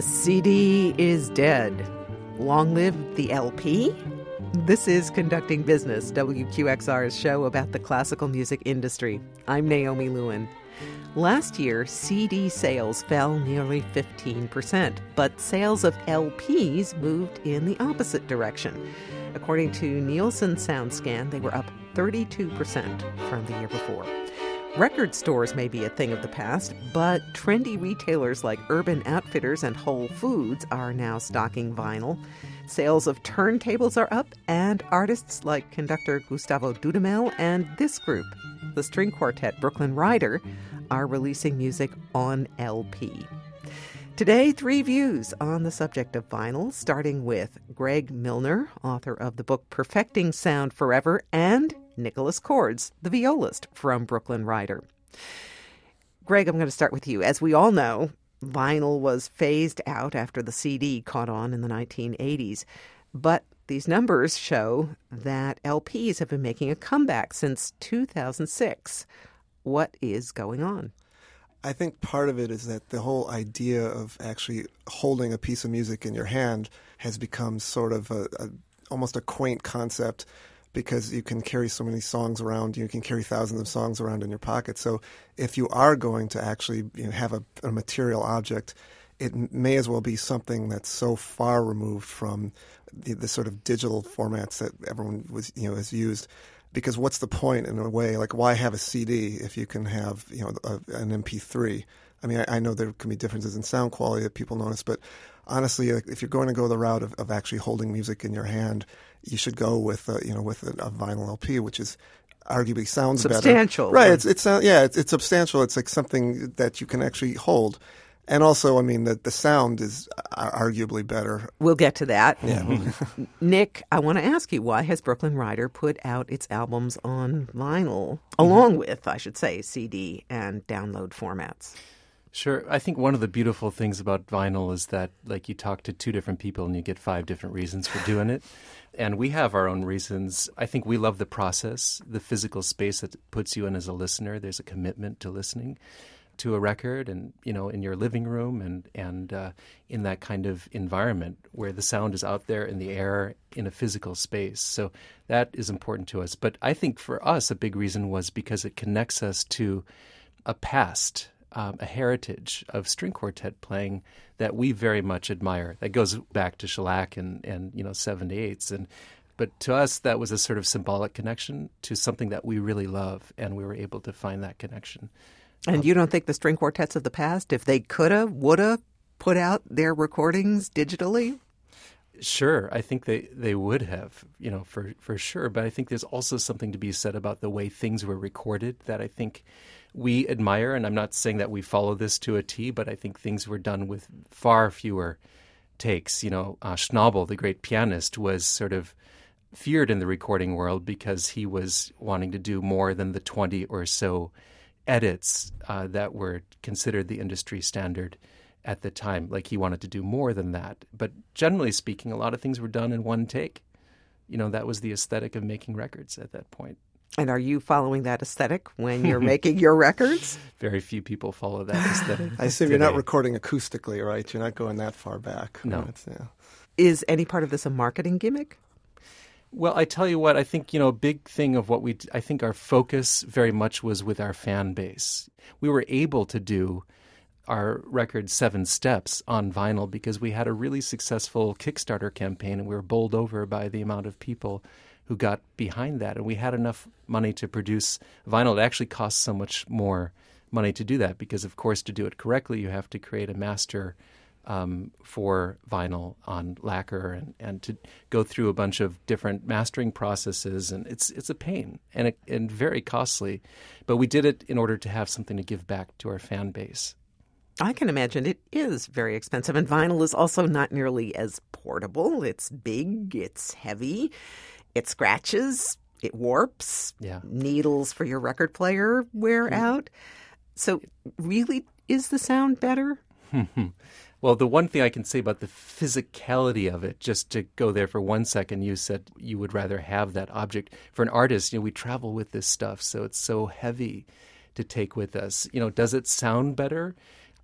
The CD is dead. Long live the LP? This is Conducting Business, WQXR's show about the classical music industry. I'm Naomi Lewin. Last year, CD sales fell nearly 15%, but sales of LPs moved in the opposite direction. According to Nielsen SoundScan, they were up 32% from the year before. Record stores may be a thing of the past, but trendy retailers like Urban Outfitters and Whole Foods are now stocking vinyl. Sales of turntables are up, and artists like conductor Gustavo Dudamel and this group, the string quartet Brooklyn Rider, are releasing music on LP. Today, three views on the subject of vinyl, starting with Greg Milner, author of the book Perfecting Sound Forever, and Nicholas Cords, the violist from Brooklyn Rider. Greg, I'm going to start with you. As we all know, vinyl was phased out after the CD caught on in the 1980s. But these numbers show that LPs have been making a comeback since 2006. What is going on? I think part of it is that the whole idea of actually holding a piece of music in your hand has become sort of a, a almost a quaint concept because you can carry so many songs around. You can carry thousands of songs around in your pocket. So if you are going to actually you know, have a, a material object, it may as well be something that's so far removed from the, the sort of digital formats that everyone was you know has used because what's the point in a way like why have a cd if you can have you know a, an mp3 i mean I, I, know there can be differences in sound quality that people notice but honestly if you're going to go the route of, of actually holding music in your hand you should go with a, you know with a, a vinyl LP, which is arguably sounds substantial. Better. Right? It's it's uh, yeah, it's, it's substantial. It's like something that you can actually hold. And also, I mean, the, the sound is uh, arguably better. We'll get to that. Yeah. Mm-hmm. Nick, I want to ask you why has Brooklyn Rider put out its albums on vinyl, along mm-hmm. with, I should say, CD and download formats? Sure. I think one of the beautiful things about vinyl is that, like, you talk to two different people and you get five different reasons for doing it. And we have our own reasons. I think we love the process, the physical space that puts you in as a listener. There's a commitment to listening to a record and, you know, in your living room and, and uh, in that kind of environment where the sound is out there in the air in a physical space. So that is important to us. But I think for us, a big reason was because it connects us to a past um, a heritage of string quartet playing that we very much admire. That goes back to shellac and, and you know seven eights and but to us that was a sort of symbolic connection to something that we really love and we were able to find that connection. And um, you don't think the string quartets of the past, if they coulda, woulda put out their recordings digitally? Sure, I think they, they would have, you know, for, for sure. But I think there's also something to be said about the way things were recorded that I think we admire, and I'm not saying that we follow this to a T, but I think things were done with far fewer takes. You know, uh, Schnabel, the great pianist, was sort of feared in the recording world because he was wanting to do more than the 20 or so edits uh, that were considered the industry standard at the time. Like he wanted to do more than that. But generally speaking, a lot of things were done in one take. You know, that was the aesthetic of making records at that point. And are you following that aesthetic when you're making your records? Very few people follow that aesthetic. I assume you're not recording acoustically, right? You're not going that far back. No. Yeah. Is any part of this a marketing gimmick? Well, I tell you what, I think, you know, a big thing of what we, I think our focus very much was with our fan base. We were able to do our record Seven Steps on vinyl because we had a really successful Kickstarter campaign and we were bowled over by the amount of people who got behind that. And we had enough money to produce vinyl. It actually costs so much more money to do that because, of course, to do it correctly, you have to create a master um, for vinyl on lacquer and, and to go through a bunch of different mastering processes. And it's, it's a pain and, it, and very costly. But we did it in order to have something to give back to our fan base. I can imagine it is very expensive, and vinyl is also not nearly as portable. It's big, it's heavy, it scratches, it warps. Yeah. Needles for your record player wear mm. out. So, really, is the sound better? well, the one thing I can say about the physicality of it, just to go there for one second, you said you would rather have that object. For an artist, you know, we travel with this stuff, so it's so heavy to take with us. You know, does it sound better?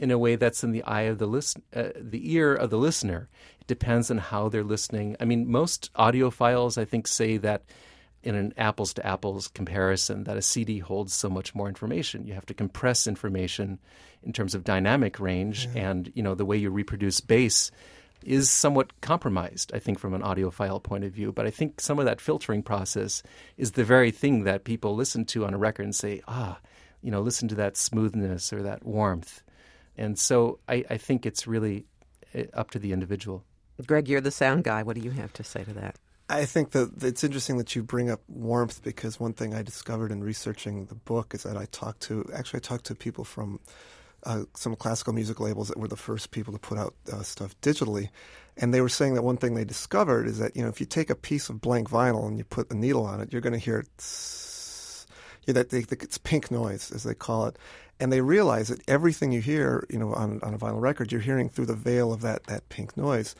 In a way that's in the eye of the listen, uh, the ear of the listener. It depends on how they're listening. I mean, most audiophiles, I think, say that in an apples to apples comparison, that a CD holds so much more information. You have to compress information in terms of dynamic range, yeah. and you know the way you reproduce bass is somewhat compromised, I think, from an audiophile point of view. But I think some of that filtering process is the very thing that people listen to on a record and say, ah, you know, listen to that smoothness or that warmth. And so I, I think it's really eh, up to the individual. Greg, you're the sound guy. What do you have to say to that? I think that it's interesting that you bring up warmth because one thing I discovered in researching the book is that I talked to actually I talked to people from uh, some classical music labels that were the first people to put out uh, stuff digitally, and they were saying that one thing they discovered is that you know if you take a piece of blank vinyl and you put a needle on it, you're going to hear yeah, that they, it's pink noise as they call it, and they realize that everything you hear, you know, on on a vinyl record, you're hearing through the veil of that that pink noise,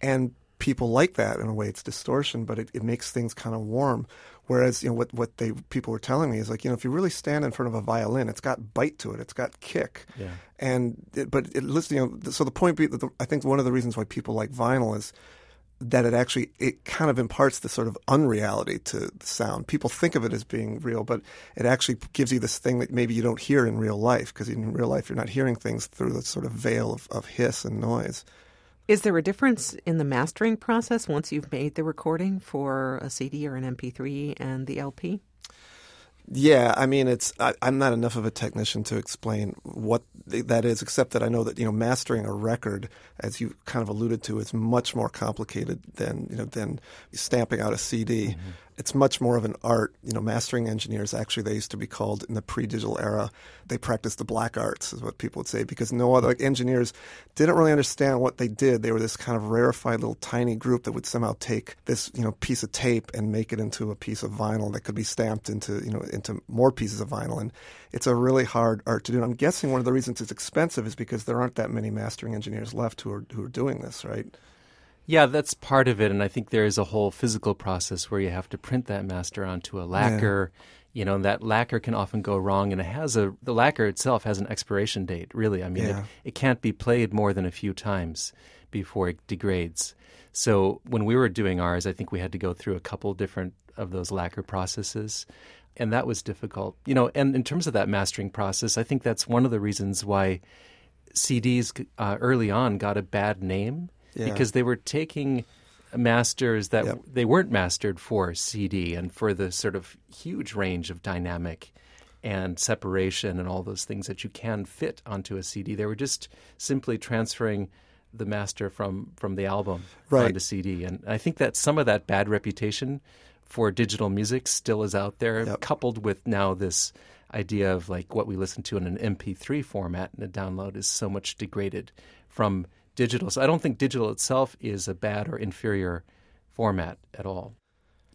and people like that in a way. It's distortion, but it, it makes things kind of warm. Whereas you know what what they people were telling me is like you know if you really stand in front of a violin, it's got bite to it, it's got kick, yeah. and it, but it, listen, you know, so the point be that I think one of the reasons why people like vinyl is that it actually it kind of imparts the sort of unreality to the sound. People think of it as being real, but it actually gives you this thing that maybe you don't hear in real life because in real life you're not hearing things through the sort of veil of, of hiss and noise. Is there a difference in the mastering process once you've made the recording for a CD or an MP3 and the LP? Yeah, I mean, it's I, am not enough of a technician to explain what that is, except that I know that you know mastering a record, as you kind of alluded to, is much more complicated than you know than stamping out a CD. Mm-hmm it's much more of an art. You know, mastering engineers actually they used to be called in the pre-digital era. They practiced the black arts, is what people would say, because no other like, engineers didn't really understand what they did. They were this kind of rarefied little tiny group that would somehow take this you know piece of tape and make it into a piece of vinyl that could be stamped into you know into more pieces of vinyl. And it's a really hard art to do. And I'm guessing one of the reasons it's expensive is because there aren't that many mastering engineers left who are who are doing this, right? Yeah, that's part of it, and I think there is a whole physical process where you have to print that master onto a lacquer. Yeah. You know, that lacquer can often go wrong, and it has a the lacquer itself has an expiration date. Really, I mean, yeah. it, it can't be played more than a few times before it degrades. So when we were doing ours, I think we had to go through a couple different of those lacquer processes, and that was difficult. You know, and in terms of that mastering process, I think that's one of the reasons why CDs uh, early on got a bad name yeah. because they were taking masters that yep. they weren't mastered for CD and for the sort of huge range of dynamic and separation and all those things that you can fit onto a CD. They were just simply transferring the master from from the album right. onto CD, and I think that some of that bad reputation for digital music still is out there, yep. coupled with now this idea of like what we listen to in an MP3 format and a download is so much degraded from digital. So I don't think digital itself is a bad or inferior format at all.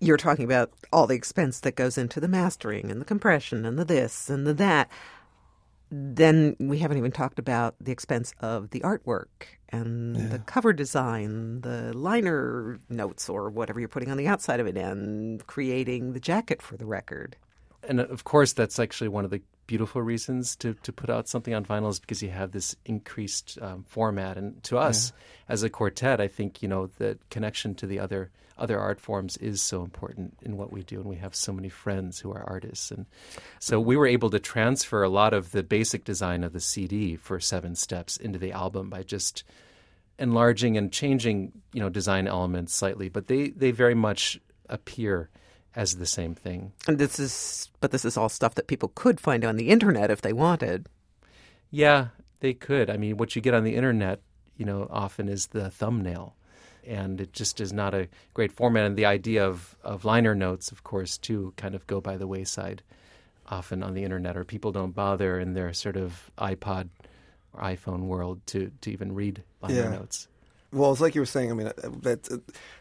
You're talking about all the expense that goes into the mastering and the compression and the this and the that. Then we haven't even talked about the expense of the artwork and yeah. the cover design, the liner notes or whatever you're putting on the outside of it, and creating the jacket for the record. And uh, of course, that's actually one of the beautiful reasons to, to put out something on vinyl is because you have this increased um, format. And to us, yeah. as a quartet, I think you know the connection to the other other art forms is so important in what we do, and we have so many friends who are artists, and so we were able to transfer a lot of the basic design of the CD for Seven Steps into the album by just enlarging and changing you know design elements slightly, but they they very much appear as the same thing. And this is, but this is all stuff that people could find on the internet if they wanted. Yeah, they could. I mean, what you get on the internet, you know, often is the thumbnail, and it just is not a great format. And the idea of of liner notes, of course, too, kind of go by the wayside often on the internet, or people don't bother in their sort of iPod or iPhone world to to even read liner yeah. notes. Well, it's like you were saying. I mean, that uh,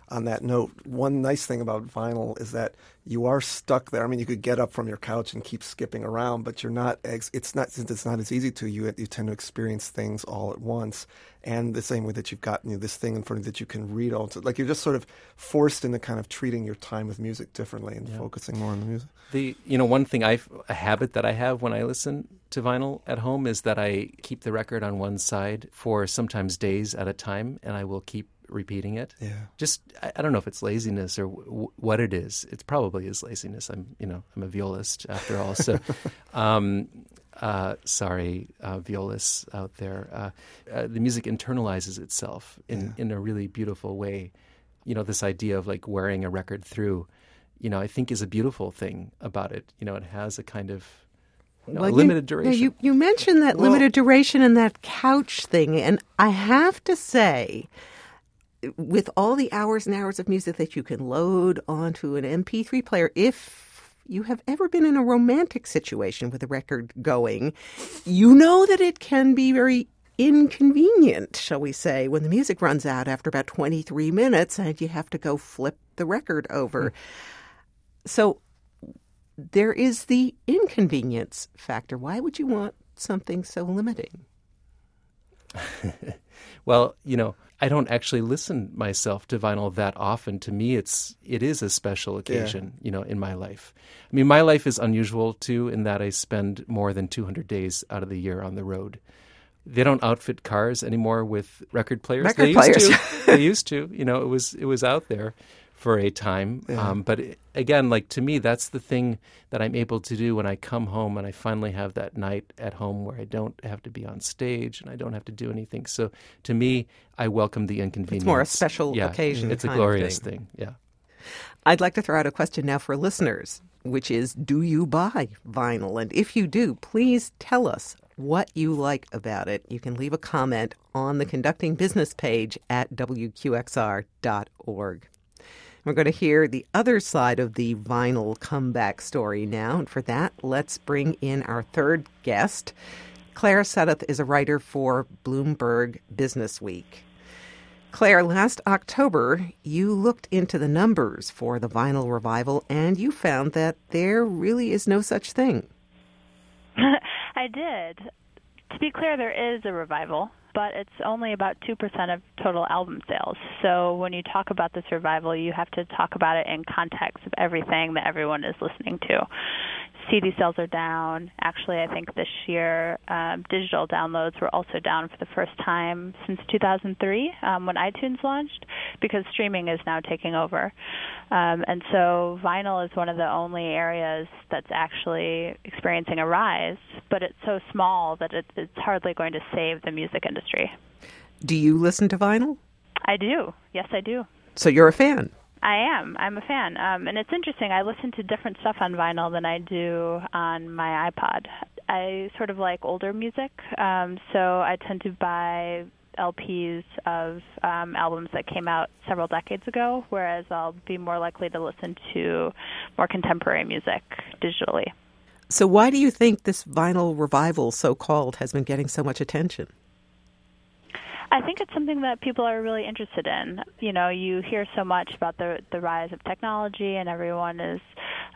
on that note, one nice thing about vinyl is that you are stuck there. I mean, you could get up from your couch and keep skipping around, but you're not. It's not since it's not as easy to you. You tend to experience things all at once, and the same way that you've got you know, this thing in front of you that you can read all. To, like you're just sort of forced into kind of treating your time with music differently and yeah. focusing more on the music. The you know one thing I a habit that I have when I listen to vinyl at home is that I keep the record on one side for sometimes days at a time, and I will keep repeating it. Yeah. Just I, I don't know if it's laziness or w- what it is. It probably is laziness. I'm you know I'm a violist after all. So, um, uh, sorry, uh, violists out there. Uh, uh, the music internalizes itself in yeah. in a really beautiful way. You know this idea of like wearing a record through. You know I think is a beautiful thing about it. You know it has a kind of no, well, limited you, duration. You, you mentioned that well, limited duration and that couch thing, and I have to say with all the hours and hours of music that you can load onto an MP3 player, if you have ever been in a romantic situation with a record going, you know that it can be very inconvenient, shall we say, when the music runs out after about 23 minutes and you have to go flip the record over. Mm. So there is the inconvenience factor. Why would you want something so limiting? well, you know, I don't actually listen myself to vinyl that often. To me, it's it is a special occasion, yeah. you know, in my life. I mean, my life is unusual too, in that I spend more than 200 days out of the year on the road. They don't outfit cars anymore with record players. Record they players. used to. they used to. You know, it was it was out there for a time. Yeah. Um, but it, again, like to me, that's the thing that I'm able to do when I come home and I finally have that night at home where I don't have to be on stage and I don't have to do anything. So to me, I welcome the inconvenience. It's more a special yeah, occasion. It's a glorious thing. thing. Yeah. I'd like to throw out a question now for listeners, which is Do you buy vinyl? And if you do, please tell us what you like about it. You can leave a comment on the Conducting Business page at WQXR.org. We're going to hear the other side of the vinyl comeback story now. And for that, let's bring in our third guest. Claire Suddath is a writer for Bloomberg Business Week. Claire, last October, you looked into the numbers for the vinyl revival and you found that there really is no such thing. I did. To be clear, there is a revival but it's only about 2% of total album sales. So when you talk about this revival, you have to talk about it in context of everything that everyone is listening to. CD sales are down. Actually, I think this year um, digital downloads were also down for the first time since 2003 um, when iTunes launched because streaming is now taking over. Um, and so vinyl is one of the only areas that's actually experiencing a rise, but it's so small that it, it's hardly going to save the music industry. Do you listen to vinyl? I do. Yes, I do. So you're a fan? I am. I'm a fan. Um, and it's interesting. I listen to different stuff on vinyl than I do on my iPod. I sort of like older music, um, so I tend to buy LPs of um, albums that came out several decades ago, whereas I'll be more likely to listen to more contemporary music digitally. So, why do you think this vinyl revival, so called, has been getting so much attention? I think it's something that people are really interested in. You know, you hear so much about the the rise of technology, and everyone is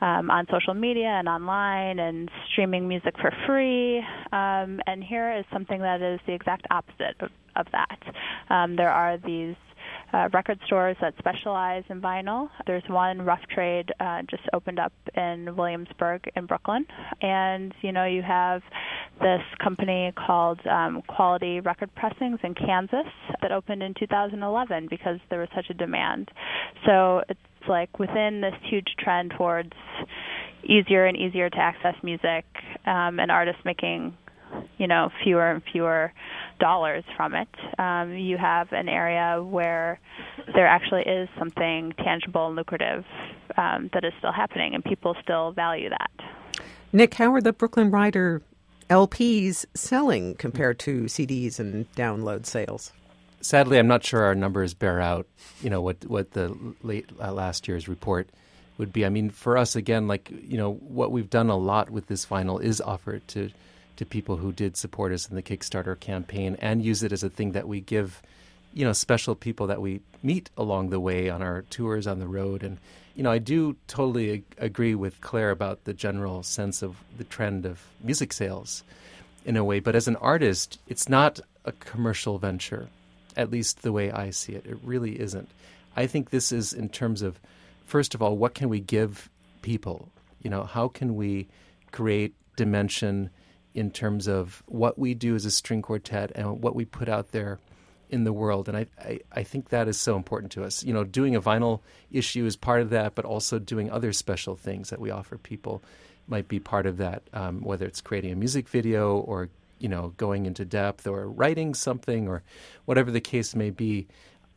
um, on social media and online and streaming music for free. Um, and here is something that is the exact opposite of, of that. Um, there are these uh, record stores that specialize in vinyl. There's one Rough Trade uh, just opened up in Williamsburg in Brooklyn, and you know you have this company called um, Quality Record Pressings in Kansas that opened in 2011 because there was such a demand. So it's like within this huge trend towards easier and easier to access music um, and artists making you know fewer and fewer dollars from it. Um, you have an area where there actually is something tangible and lucrative um, that is still happening, and people still value that. Nick, how are the Brooklyn Rider LPs selling compared to CDs and download sales? Sadly, I'm not sure our numbers bear out. You know what what the late uh, last year's report would be. I mean, for us again, like you know, what we've done a lot with this vinyl is offer to to people who did support us in the Kickstarter campaign and use it as a thing that we give you know, special people that we meet along the way on our tours on the road. And, you know, I do totally ag- agree with Claire about the general sense of the trend of music sales in a way. But as an artist, it's not a commercial venture, at least the way I see it. It really isn't. I think this is in terms of, first of all, what can we give people? You know, how can we create dimension in terms of what we do as a string quartet and what we put out there in the world. And I, I, I, think that is so important to us. You know, doing a vinyl issue is part of that, but also doing other special things that we offer people might be part of that, um, whether it's creating a music video or, you know, going into depth or writing something or whatever the case may be.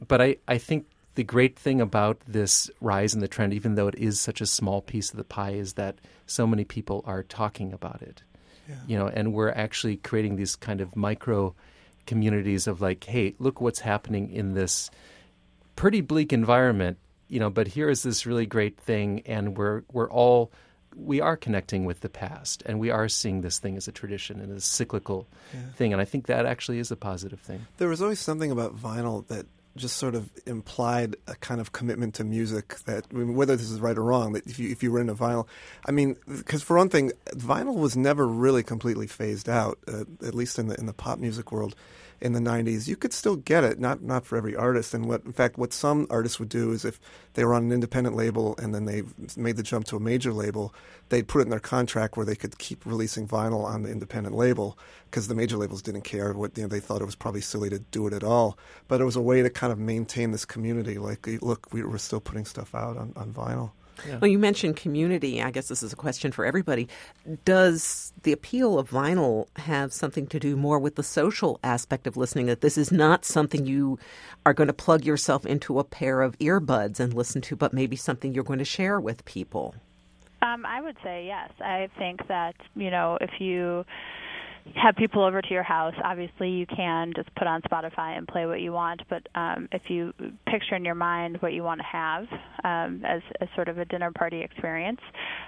But I, I think the great thing about this rise in the trend, even though it is such a small piece of the pie, is that so many people are talking about it. Yeah. You know, and we're actually creating these kind of micro communities of like, hey, look what's happening in this pretty bleak environment, you know, but here is this really great thing and we're we're all we are connecting with the past and we are seeing this thing as a tradition and a cyclical yeah. thing and I think that actually is a positive thing. There was always something about vinyl that just sort of implied a kind of commitment to music that I mean, whether this is right or wrong that if you if you were into vinyl I mean because for one thing vinyl was never really completely phased out uh, at least in the in the pop music world in the 90s, you could still get it, not not for every artist. And what, in fact, what some artists would do is if they were on an independent label and then they made the jump to a major label, they'd put it in their contract where they could keep releasing vinyl on the independent label because the major labels didn't care. What you know, they thought it was probably silly to do it at all. But it was a way to kind of maintain this community. Like, look, we were still putting stuff out on, on vinyl. Yeah. Well, you mentioned community. I guess this is a question for everybody. Does the appeal of vinyl have something to do more with the social aspect of listening? That this is not something you are going to plug yourself into a pair of earbuds and listen to, but maybe something you're going to share with people? Um, I would say yes. I think that, you know, if you have people over to your house, obviously you can just put on Spotify and play what you want. But um, if you picture in your mind what you want to have um, as, as sort of a dinner party experience,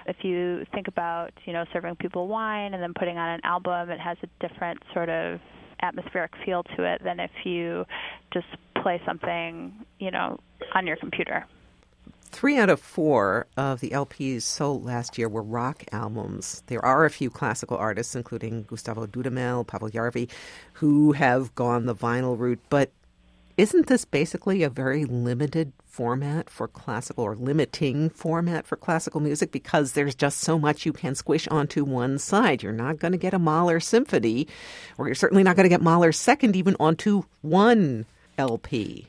if you think about you know serving people wine and then putting on an album, it has a different sort of atmospheric feel to it than if you just play something you know on your computer. Three out of four of the LPs sold last year were rock albums. There are a few classical artists, including Gustavo Dudamel, Paavo Jarvi, who have gone the vinyl route. But isn't this basically a very limited format for classical or limiting format for classical music because there's just so much you can squish onto one side? You're not going to get a Mahler symphony, or you're certainly not going to get Mahler's second even onto one LP.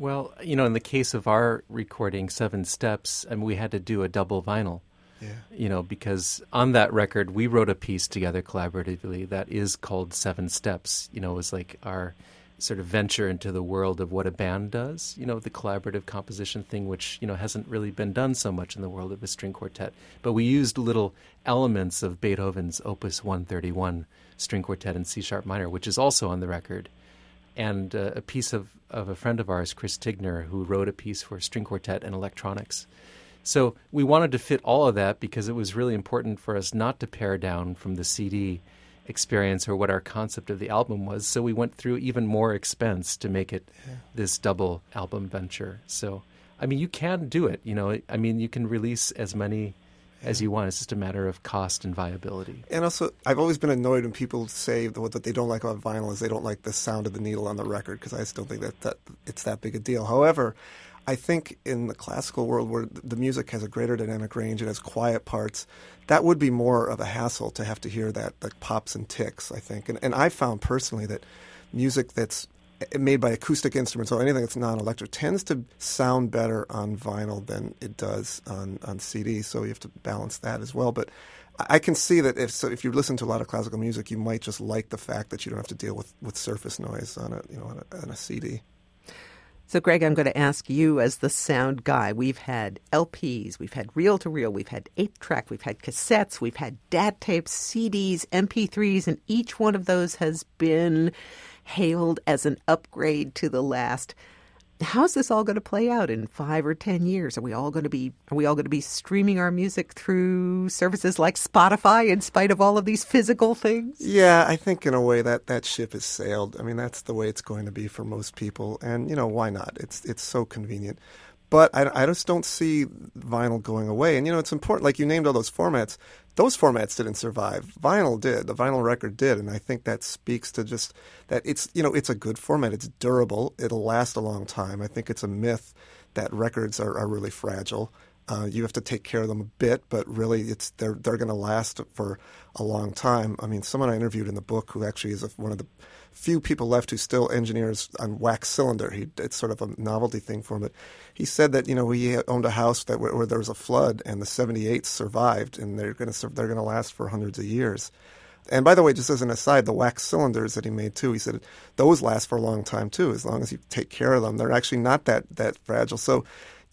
Well, you know, in the case of our recording, Seven Steps, I mean, we had to do a double vinyl. Yeah. You know, because on that record, we wrote a piece together collaboratively that is called Seven Steps. You know, it was like our sort of venture into the world of what a band does, you know, the collaborative composition thing, which, you know, hasn't really been done so much in the world of a string quartet. But we used little elements of Beethoven's Opus 131 string quartet in C sharp minor, which is also on the record and uh, a piece of, of a friend of ours, Chris Tignor, who wrote a piece for string quartet and electronics. So we wanted to fit all of that because it was really important for us not to pare down from the CD experience or what our concept of the album was. So we went through even more expense to make it yeah. this double album venture. So I mean, you can do it. You know, I mean, you can release as many as you want. It's just a matter of cost and viability. And also, I've always been annoyed when people say that what they don't like about vinyl is they don't like the sound of the needle on the record because I just don't think that, that it's that big a deal. However, I think in the classical world where the music has a greater dynamic range, it has quiet parts, that would be more of a hassle to have to hear that like pops and ticks, I think. And, and I found personally that music that's made by acoustic instruments or anything that's non-electric tends to sound better on vinyl than it does on, on CD. So you have to balance that as well. But I can see that if so, if you listen to a lot of classical music, you might just like the fact that you don't have to deal with, with surface noise on a you know on a, on a CD. So, Greg, I'm going to ask you as the sound guy. We've had LPs, we've had reel to reel, we've had eight track, we've had cassettes, we've had DAT tapes, CDs, MP3s, and each one of those has been hailed as an upgrade to the last. how's this all going to play out in five or ten years? Are we all going to be are we all going to be streaming our music through services like Spotify in spite of all of these physical things? Yeah, I think in a way that that ship has sailed. I mean, that's the way it's going to be for most people, and you know why not? It's it's so convenient. But I, I just don't see vinyl going away. And you know, it's important. Like you named all those formats those formats didn't survive. Vinyl did. The vinyl record did, and I think that speaks to just that it's you know it's a good format. It's durable. It'll last a long time. I think it's a myth that records are, are really fragile. Uh, you have to take care of them a bit, but really, it's they're they're going to last for a long time. I mean, someone I interviewed in the book who actually is a, one of the few people left who still engineers on wax cylinder. He, it's sort of a novelty thing for him. But he said that you know he owned a house that where, where there was a flood and the 78s survived, and they're going to they're going to last for hundreds of years. And by the way, just as an aside, the wax cylinders that he made too, he said those last for a long time too, as long as you take care of them. They're actually not that that fragile. So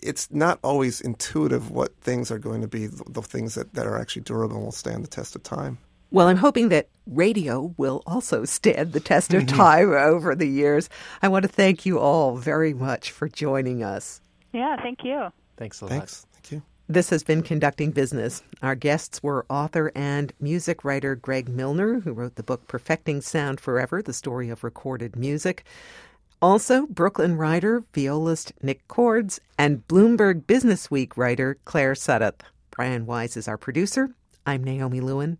it's not always intuitive what things are going to be the, the things that, that are actually durable and will stand the test of time. Well, I'm hoping that radio will also stand the test of mm-hmm. time over the years. I want to thank you all very much for joining us. Yeah, thank you. Thanks a lot. Thanks. Thank you. This has been Conducting Business. Our guests were author and music writer Greg Milner, who wrote the book Perfecting Sound Forever The Story of Recorded Music. Also, Brooklyn Rider, violist Nick Cords, and Bloomberg Business Week writer Claire Suddath. Brian Wise is our producer. I'm Naomi Lewin.